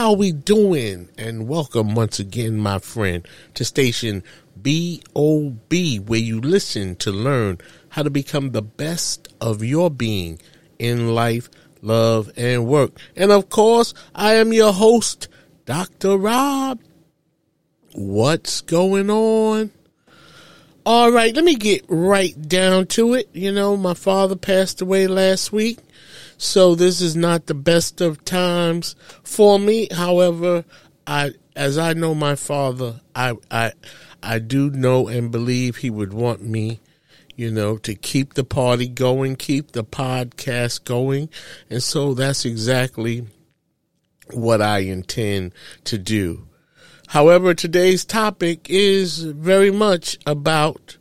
How we doing? And welcome once again, my friend, to station BOB, where you listen to learn how to become the best of your being in life, love, and work. And of course, I am your host, Dr. Rob. What's going on? All right, let me get right down to it. You know, my father passed away last week. So this is not the best of times for me. However, I as I know my father, I I I do know and believe he would want me, you know, to keep the party going, keep the podcast going. And so that's exactly what I intend to do. However, today's topic is very much about,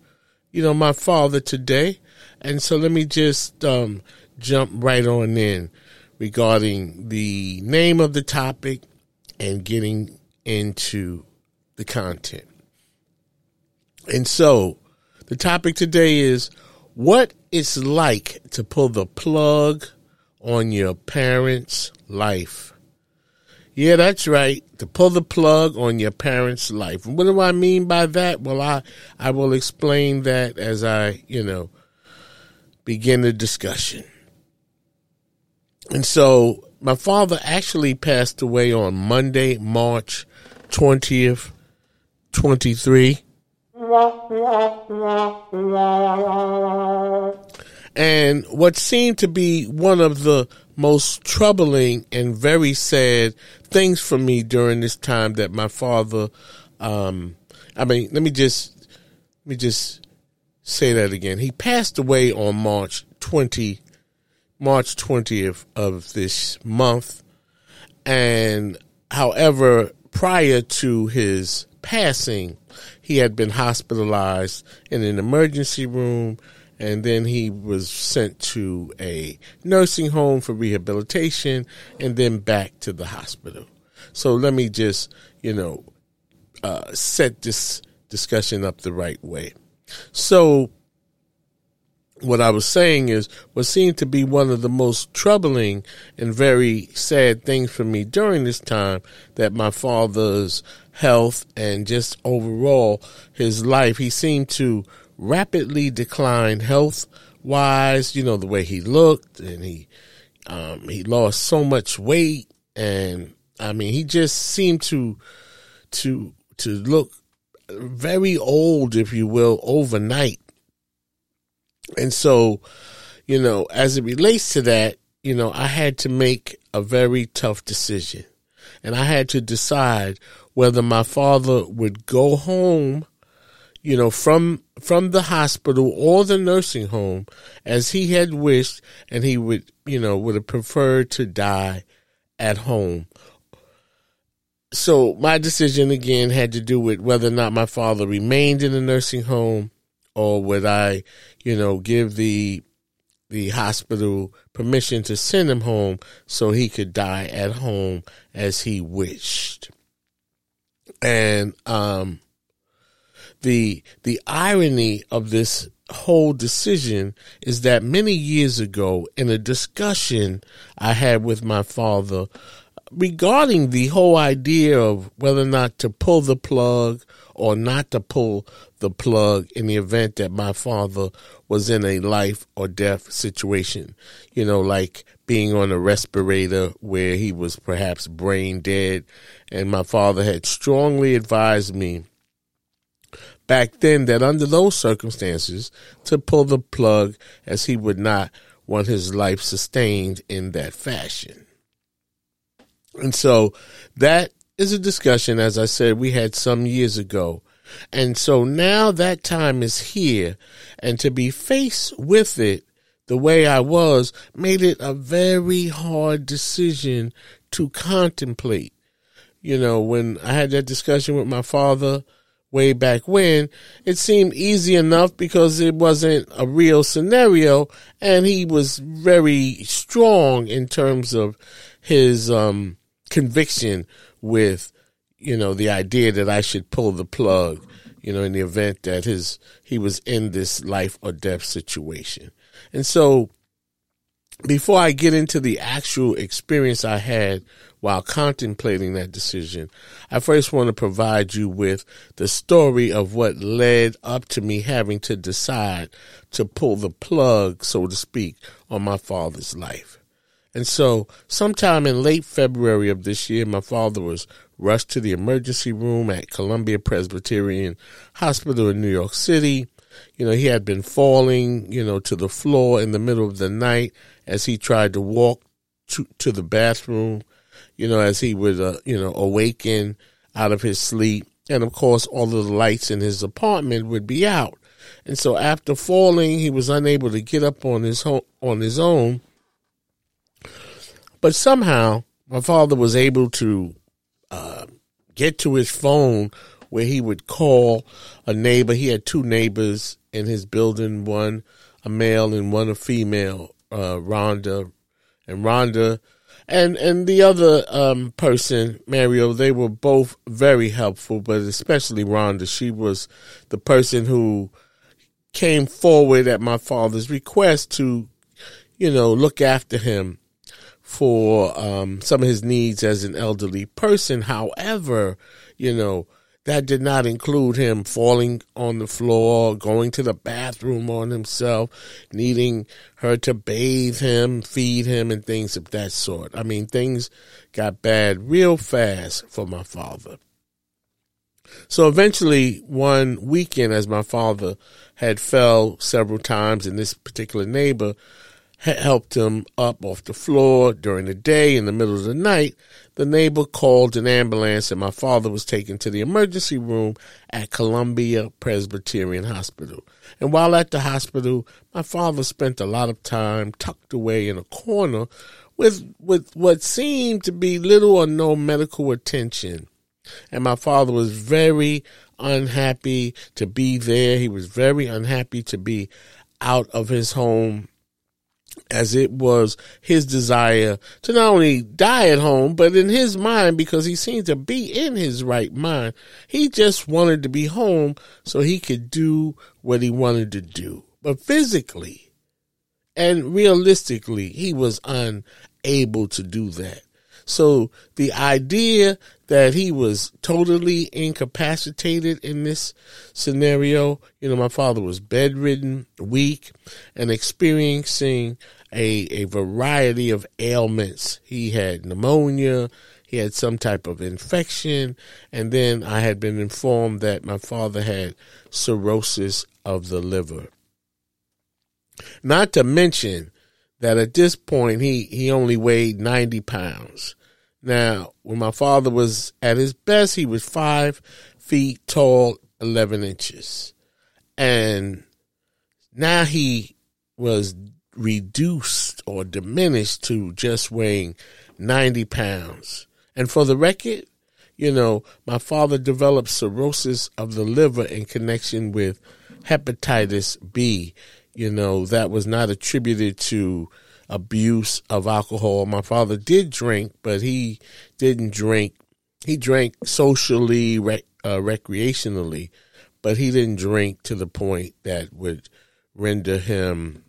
you know, my father today. And so let me just um, jump right on in regarding the name of the topic and getting into the content. And so the topic today is what it's like to pull the plug on your parents' life. Yeah, that's right. To pull the plug on your parents' life. what do I mean by that? Well, I, I will explain that as I, you know, begin the discussion. And so my father actually passed away on Monday, March 20th, 23. And what seemed to be one of the most troubling and very sad things for me during this time that my father, um, I mean, let me just, let me just say that again. He passed away on March 20, March 20th of this month. And however, prior to his passing, he had been hospitalized in an emergency room and then he was sent to a nursing home for rehabilitation and then back to the hospital. So let me just, you know, uh, set this discussion up the right way. So what I was saying is what seemed to be one of the most troubling and very sad things for me during this time that my father's health and just overall his life, he seemed to rapidly decline health wise, you know, the way he looked and he, um, he lost so much weight and I mean, he just seemed to, to, to look very old, if you will, overnight and so, you know, as it relates to that, you know, I had to make a very tough decision. And I had to decide whether my father would go home, you know, from from the hospital or the nursing home as he had wished and he would, you know, would have preferred to die at home. So my decision again had to do with whether or not my father remained in the nursing home or would I, you know, give the the hospital permission to send him home so he could die at home as he wished. And um the the irony of this whole decision is that many years ago in a discussion I had with my father regarding the whole idea of whether or not to pull the plug or not to pull the plug in the event that my father was in a life or death situation, you know, like being on a respirator where he was perhaps brain dead. And my father had strongly advised me back then that under those circumstances to pull the plug as he would not want his life sustained in that fashion. And so that is a discussion, as I said, we had some years ago. And so now that time is here and to be faced with it the way I was made it a very hard decision to contemplate. You know, when I had that discussion with my father way back when, it seemed easy enough because it wasn't a real scenario and he was very strong in terms of his um, conviction with, you know, the idea that I should pull the plug, you know, in the event that his he was in this life or death situation. And so before I get into the actual experience I had while contemplating that decision, I first want to provide you with the story of what led up to me having to decide to pull the plug, so to speak, on my father's life. And so, sometime in late February of this year, my father was rushed to the emergency room at Columbia Presbyterian Hospital in New York City you know, he had been falling, you know, to the floor in the middle of the night as he tried to walk to, to the bathroom, you know, as he would, uh, you know, awaken out of his sleep. And of course, all of the lights in his apartment would be out. And so after falling, he was unable to get up on his home, on his own. But somehow my father was able to, uh, get to his phone where he would call a neighbor. He had two neighbors in his building, one a male and one a female, uh, Rhonda. And Rhonda and and the other um, person, Mario, they were both very helpful, but especially Rhonda. She was the person who came forward at my father's request to, you know, look after him for um, some of his needs as an elderly person. However, you know, that did not include him falling on the floor, going to the bathroom on himself, needing her to bathe him, feed him, and things of that sort. I mean, things got bad real fast for my father. So eventually, one weekend, as my father had fell several times, and this particular neighbor helped him up off the floor during the day in the middle of the night, the neighbor called an ambulance and my father was taken to the emergency room at Columbia Presbyterian Hospital. And while at the hospital, my father spent a lot of time tucked away in a corner with, with what seemed to be little or no medical attention. And my father was very unhappy to be there. He was very unhappy to be out of his home as it was his desire to not only die at home, but in his mind, because he seemed to be in his right mind, he just wanted to be home so he could do what he wanted to do. But physically and realistically, he was unable to do that. So the idea that he was totally incapacitated in this scenario, you know, my father was bedridden, weak, and experiencing a, a variety of ailments. He had pneumonia, he had some type of infection, and then I had been informed that my father had cirrhosis of the liver. Not to mention that at this point he, he only weighed 90 pounds. Now, when my father was at his best, he was five feet tall, 11 inches. And now he was reduced or diminished to just weighing 90 pounds. And for the record, you know, my father developed cirrhosis of the liver in connection with hepatitis B. You know, that was not attributed to abuse of alcohol. My father did drink, but he didn't drink. He drank socially, rec- uh, recreationally, but he didn't drink to the point that would render him,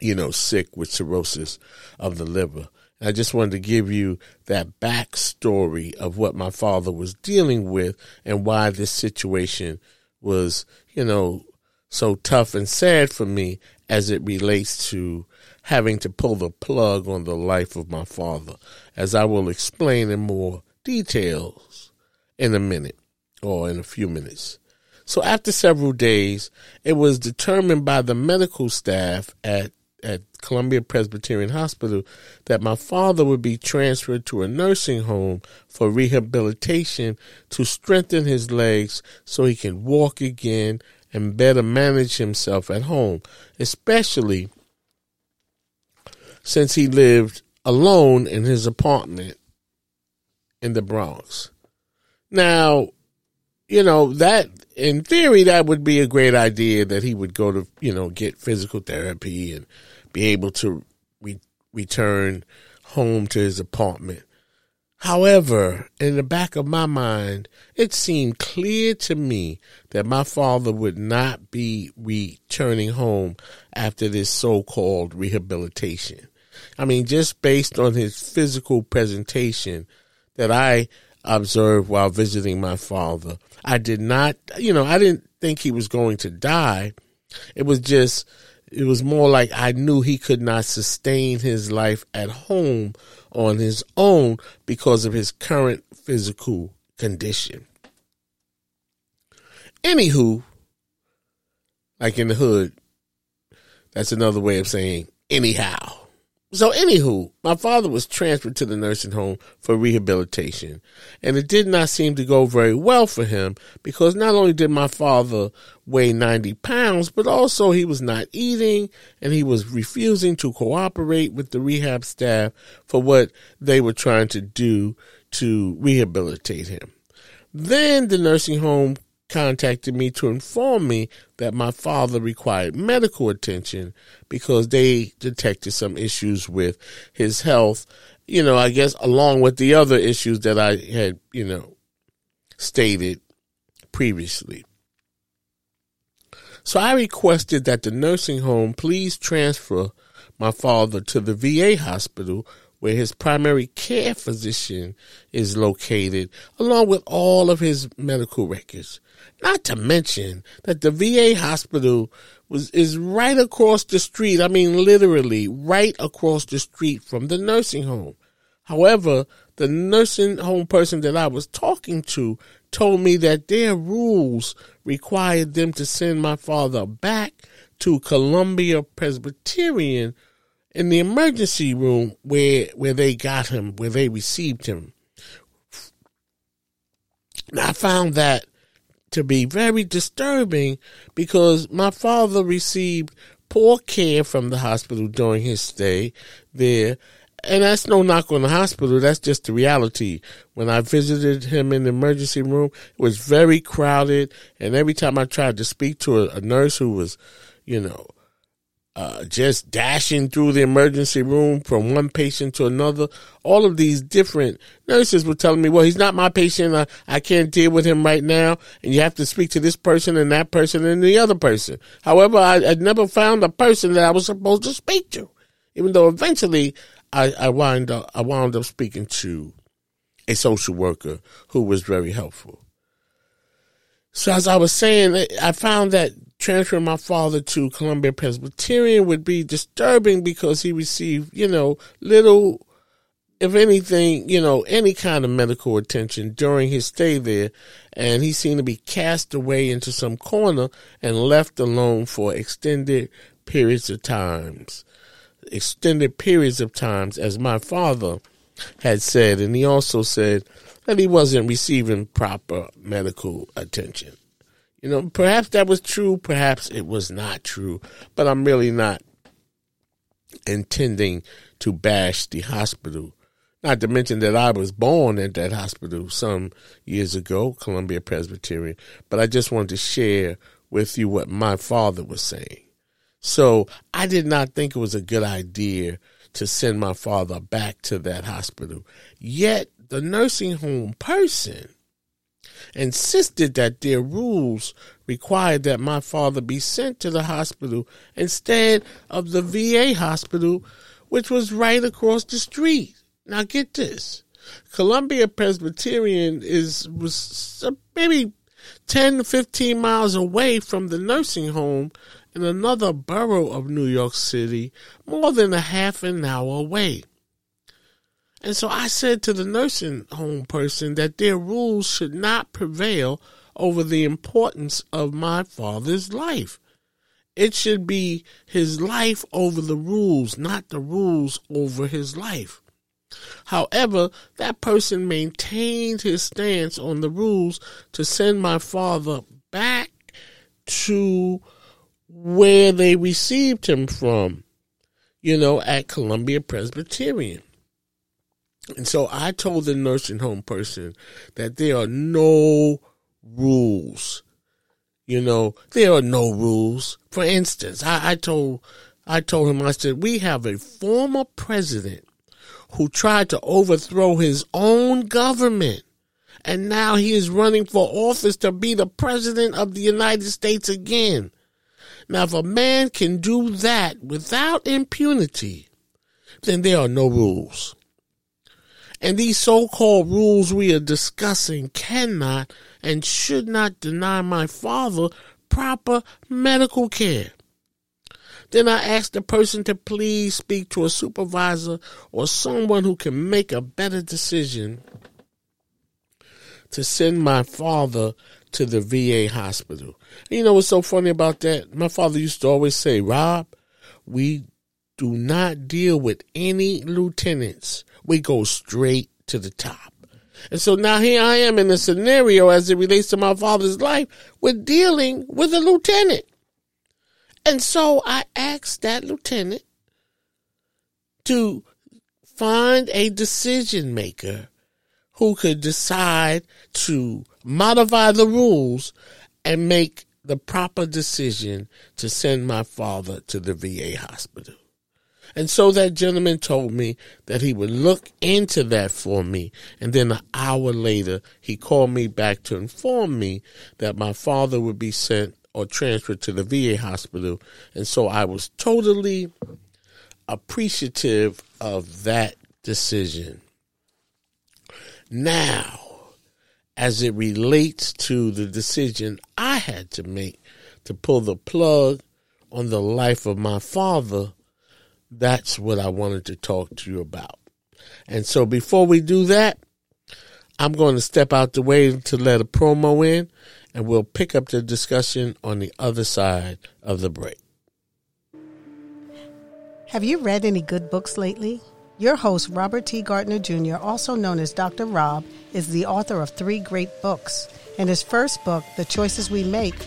you know, sick with cirrhosis of the liver. I just wanted to give you that backstory of what my father was dealing with and why this situation was, you know, so tough and sad for me as it relates to having to pull the plug on the life of my father, as I will explain in more details in a minute or in a few minutes. So after several days, it was determined by the medical staff at at Columbia Presbyterian Hospital that my father would be transferred to a nursing home for rehabilitation to strengthen his legs so he can walk again and better manage himself at home, especially since he lived alone in his apartment in the Bronx. Now, you know, that in theory, that would be a great idea that he would go to, you know, get physical therapy and be able to re- return home to his apartment. However, in the back of my mind, it seemed clear to me that my father would not be returning home after this so-called rehabilitation. I mean, just based on his physical presentation that I observed while visiting my father, I did not, you know, I didn't think he was going to die. It was just, it was more like I knew he could not sustain his life at home on his own because of his current physical condition. Anywho, like in the hood, that's another way of saying anyhow. So, anywho, my father was transferred to the nursing home for rehabilitation, and it did not seem to go very well for him because not only did my father weigh 90 pounds, but also he was not eating and he was refusing to cooperate with the rehab staff for what they were trying to do to rehabilitate him. Then the nursing home contacted me to inform me that my father required medical attention because they detected some issues with his health, you know, I guess along with the other issues that I had, you know, stated previously. So I requested that the nursing home please transfer my father to the VA hospital where his primary care physician is located, along with all of his medical records. Not to mention that the VA hospital was is right across the street. I mean, literally right across the street from the nursing home. However, the nursing home person that I was talking to told me that their rules required them to send my father back to Columbia Presbyterian in the emergency room where where they got him, where they received him. I found that to be very disturbing because my father received poor care from the hospital during his stay there. And that's no knock on the hospital. That's just the reality. When I visited him in the emergency room, it was very crowded. And every time I tried to speak to a, a nurse who was, you know, uh, just dashing through the emergency room from one patient to another. All of these different nurses were telling me, well, he's not my patient. I, I can't deal with him right now. And you have to speak to this person and that person and the other person. However, I, I never found a person that I was supposed to speak to, even though eventually I, I wind up, I wound up speaking to a social worker who was very helpful. So as I was saying, I found that transferring my father to Columbia Presbyterian would be disturbing because he received, you know, little, if anything, you know, any kind of medical attention during his stay there. And he seemed to be cast away into some corner and left alone for extended periods of times. Extended periods of times, as my father had said. And he also said that he wasn't receiving proper medical attention. You know, perhaps that was true, perhaps it was not true, but I'm really not intending to bash the hospital. Not to mention that I was born at that hospital some years ago, Columbia Presbyterian, but I just wanted to share with you what my father was saying. So I did not think it was a good idea to send my father back to that hospital. Yet the nursing home person insisted that their rules required that my father be sent to the hospital instead of the VA hospital, which was right across the street. Now get this. Columbia Presbyterian is was maybe 10 to 15 miles away from the nursing home in another borough of New York City, more than a half an hour away. And so I said to the nursing home person that their rules should not prevail over the importance of my father's life. It should be his life over the rules, not the rules over his life. However, that person maintained his stance on the rules to send my father back to where they received him from, you know, at Columbia Presbyterian. And so I told the nursing home person that there are no rules. You know, there are no rules. For instance, I, I told I told him, I said, we have a former president who tried to overthrow his own government. And now he is running for office to be the president of the United States again. Now, if a man can do that without impunity, then there are no rules. And these so-called rules we are discussing cannot and should not deny my father proper medical care. Then I asked the person to please speak to a supervisor or someone who can make a better decision to send my father to the VA hospital. You know what's so funny about that? My father used to always say, Rob, we do not deal with any lieutenants. We go straight to the top. And so now here I am in a scenario as it relates to my father's life. We're dealing with a lieutenant. And so I asked that lieutenant to find a decision maker who could decide to modify the rules and make the proper decision to send my father to the VA hospital. And so that gentleman told me that he would look into that for me. And then an hour later, he called me back to inform me that my father would be sent or transferred to the VA hospital. And so I was totally appreciative of that decision. Now, as it relates to the decision I had to make to pull the plug on the life of my father, that's what I wanted to talk to you about. And so before we do that, I'm going to step out the way to let a promo in and we'll pick up the discussion on the other side of the break. Have you read any good books lately? Your host, Robert T. Gardner Jr., also known as Dr. Rob, is the author of three great books. In his first book, The Choices We Make,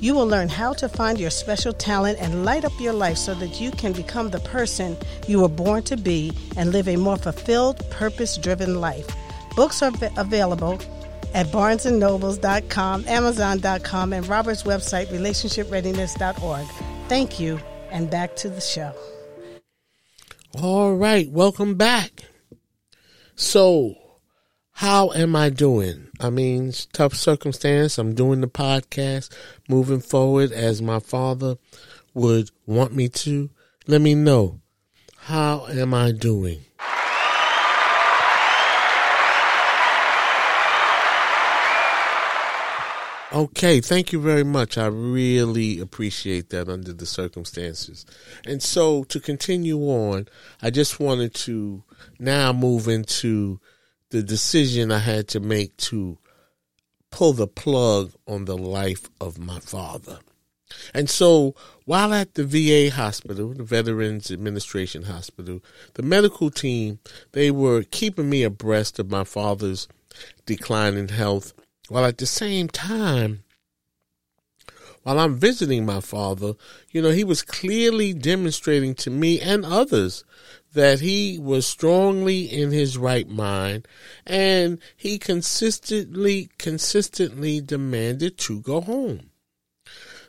you will learn how to find your special talent and light up your life so that you can become the person you were born to be and live a more fulfilled, purpose driven life. Books are available at barnesandnobles.com, amazon.com, and Robert's website, relationshipreadiness.org. Thank you and back to the show. All right, welcome back. So, how am I doing? I mean, tough circumstance. I'm doing the podcast, moving forward as my father would want me to. Let me know. How am I doing? Okay, thank you very much. I really appreciate that under the circumstances. And so to continue on, I just wanted to now move into the decision I had to make to pull the plug on the life of my father. And so while at the VA hospital, the Veterans Administration Hospital, the medical team, they were keeping me abreast of my father's declining health, while at the same time, while I'm visiting my father, you know, he was clearly demonstrating to me and others that he was strongly in his right mind and he consistently consistently demanded to go home.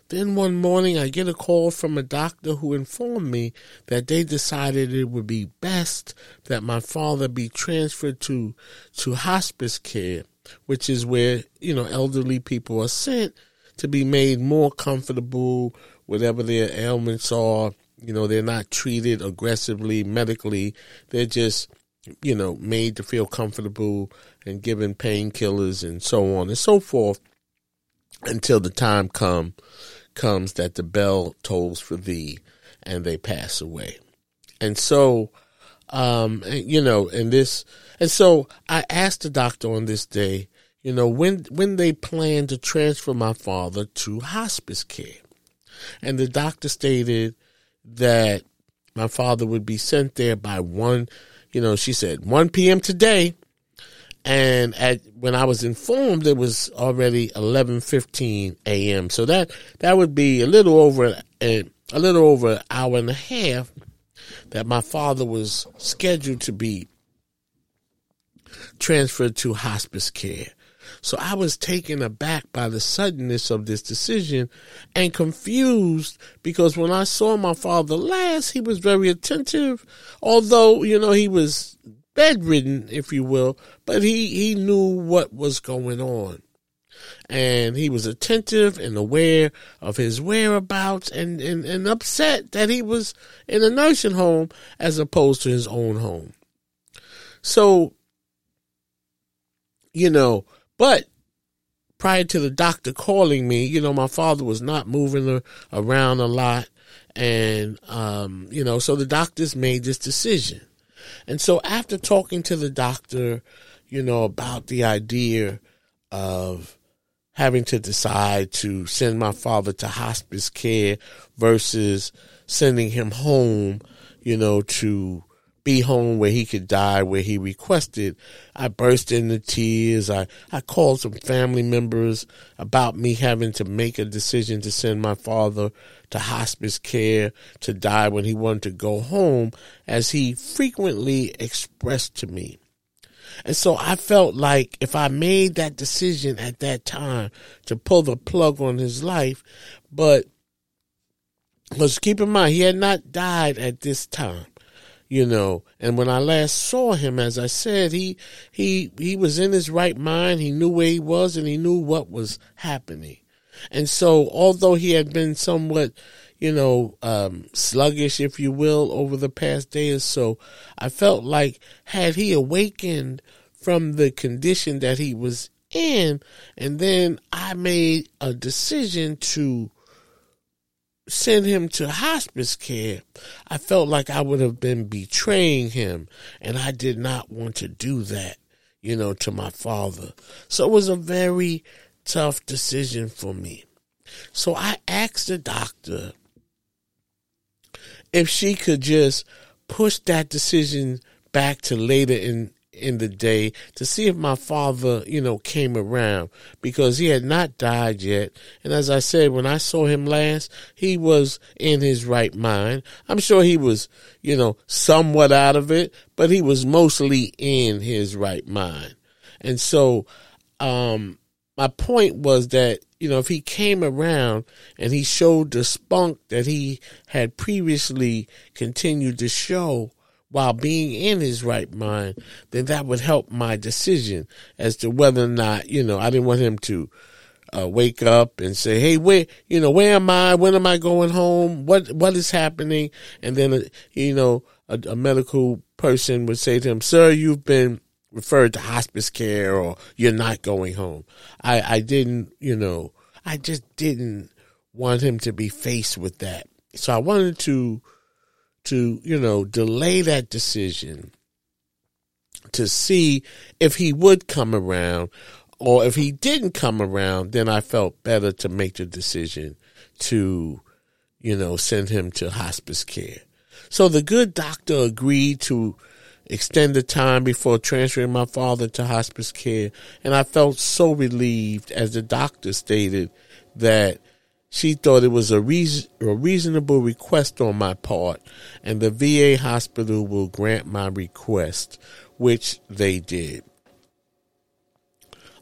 Then one morning I get a call from a doctor who informed me that they decided it would be best that my father be transferred to to hospice care, which is where, you know, elderly people are sent to be made more comfortable, whatever their ailments are you know, they're not treated aggressively medically. They're just, you know, made to feel comfortable and given painkillers and so on and so forth until the time come comes that the bell tolls for thee and they pass away. And so, um, you know, and this, and so I asked the doctor on this day, you know, when, when they plan to transfer my father to hospice care. And the doctor stated that my father would be sent there by one, you know, she said 1 p.m. today. And at when I was informed, it was already 11:15 a.m. So that that would be a little over a, a little over an hour and a half that my father was scheduled to be transferred to hospice care. So I was taken aback by the suddenness of this decision and confused because when I saw my father last, he was very attentive, although, you know, he was bedridden, if you will, but he, he knew what was going on. And he was attentive and aware of his whereabouts and, and, and upset that he was in a nursing home as opposed to his own home. So, you know, but prior to the doctor calling me, you know, my father was not moving around a lot. And, um, you know, so the doctors made this decision. And so after talking to the doctor, you know, about the idea of having to decide to send my father to hospice care versus sending him home, you know, to be home where he could die where he requested. I burst into tears. I, I called some family members about me having to make a decision to send my father to hospice care to die when he wanted to go home, as he frequently expressed to me. And so I felt like if I made that decision at that time to pull the plug on his life, but let's keep in mind, he had not died at this time you know. And when i last saw him as i said he he he was in his right mind. He knew where he was and he knew what was happening. And so although he had been somewhat you know um, sluggish if you will over the past day or so i felt like had he awakened from the condition that he was in and then i made a decision to send him to hospice care, I felt like I would have been betraying him. And I did not want to do that, you know, to my father. So it was a very tough decision for me. So I asked the doctor if she could just push that decision back to later in in the day to see if my father, you know, came around because he had not died yet. And as I said, when I saw him last, he was in his right mind. I'm sure he was, you know, somewhat out of it, but he was mostly in his right mind. And so, um, my point was that, you know, if he came around and he showed the spunk that he had previously continued to show, while being in his right mind, then that would help my decision as to whether or not, you know, I didn't want him to uh, wake up and say, "Hey, where, you know, where am I? When am I going home? What, what is happening?" And then, uh, you know, a, a medical person would say to him, "Sir, you've been referred to hospice care, or you're not going home." I, I didn't, you know, I just didn't want him to be faced with that. So I wanted to to, you know, delay that decision to see if he would come around or if he didn't come around, then I felt better to make the decision to, you know, send him to hospice care. So the good doctor agreed to extend the time before transferring my father to hospice care, and I felt so relieved as the doctor stated that she thought it was a, reason, a reasonable request on my part, and the VA hospital will grant my request, which they did.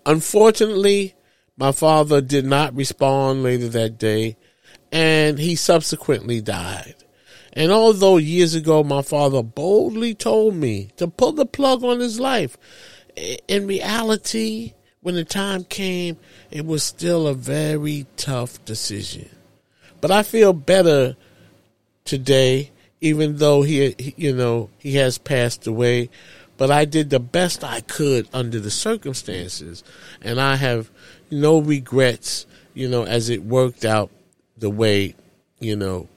Unfortunately, my father did not respond later that day, and he subsequently died. And although years ago my father boldly told me to pull the plug on his life, in reality, when the time came, it was still a very tough decision. But I feel better today, even though he, you know, he has passed away. But I did the best I could under the circumstances, and I have no regrets, you know, as it worked out the way, you know,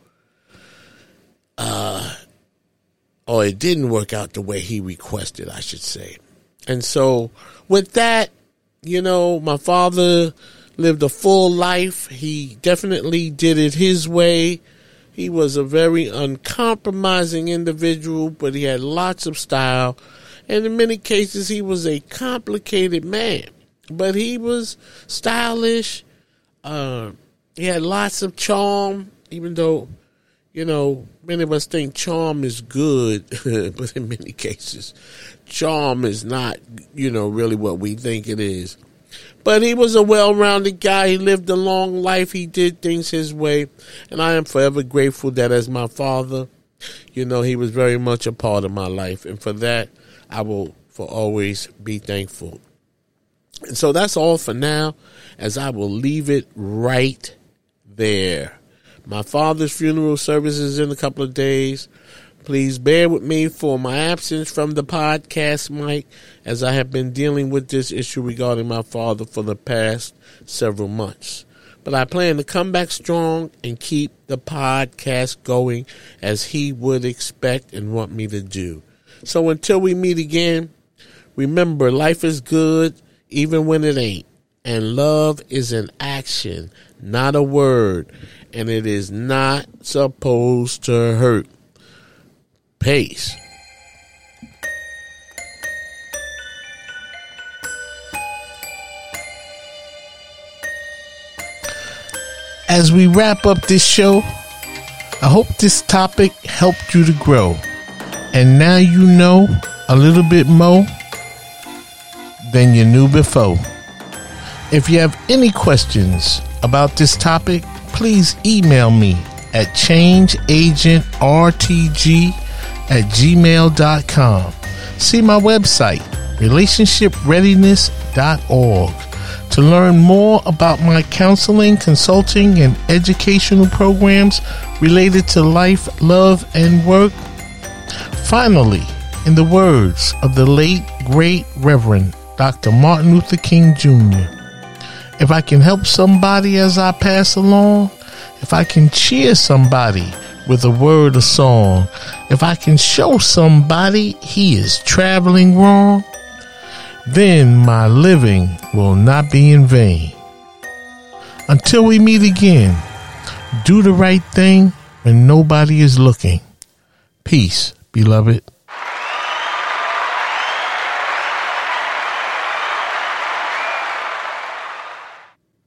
uh, or it didn't work out the way he requested, I should say. And so, with that, you know, my father lived a full life. He definitely did it his way. He was a very uncompromising individual, but he had lots of style. And in many cases, he was a complicated man, but he was stylish. Uh, he had lots of charm, even though, you know, many of us think charm is good, but in many cases, charm is not, you know, really what we think it is. But he was a well rounded guy. He lived a long life. He did things his way. And I am forever grateful that as my father, you know, he was very much a part of my life. And for that, I will for always be thankful. And so that's all for now, as I will leave it right there. My father's funeral service is in a couple of days. Please bear with me for my absence from the podcast Mike, as I have been dealing with this issue regarding my father for the past several months. But I plan to come back strong and keep the podcast going as he would expect and want me to do. So until we meet again, remember life is good even when it ain't. And love is an action, not a word. And it is not supposed to hurt pace. As we wrap up this show, I hope this topic helped you to grow. And now you know a little bit more than you knew before. If you have any questions about this topic, please email me at changeagentrtg at gmail.com. See my website, relationshipreadiness.org, to learn more about my counseling, consulting, and educational programs related to life, love, and work. Finally, in the words of the late, great Reverend Dr. Martin Luther King Jr., if I can help somebody as I pass along, if I can cheer somebody with a word or song, if I can show somebody he is traveling wrong, then my living will not be in vain. Until we meet again, do the right thing when nobody is looking. Peace, beloved.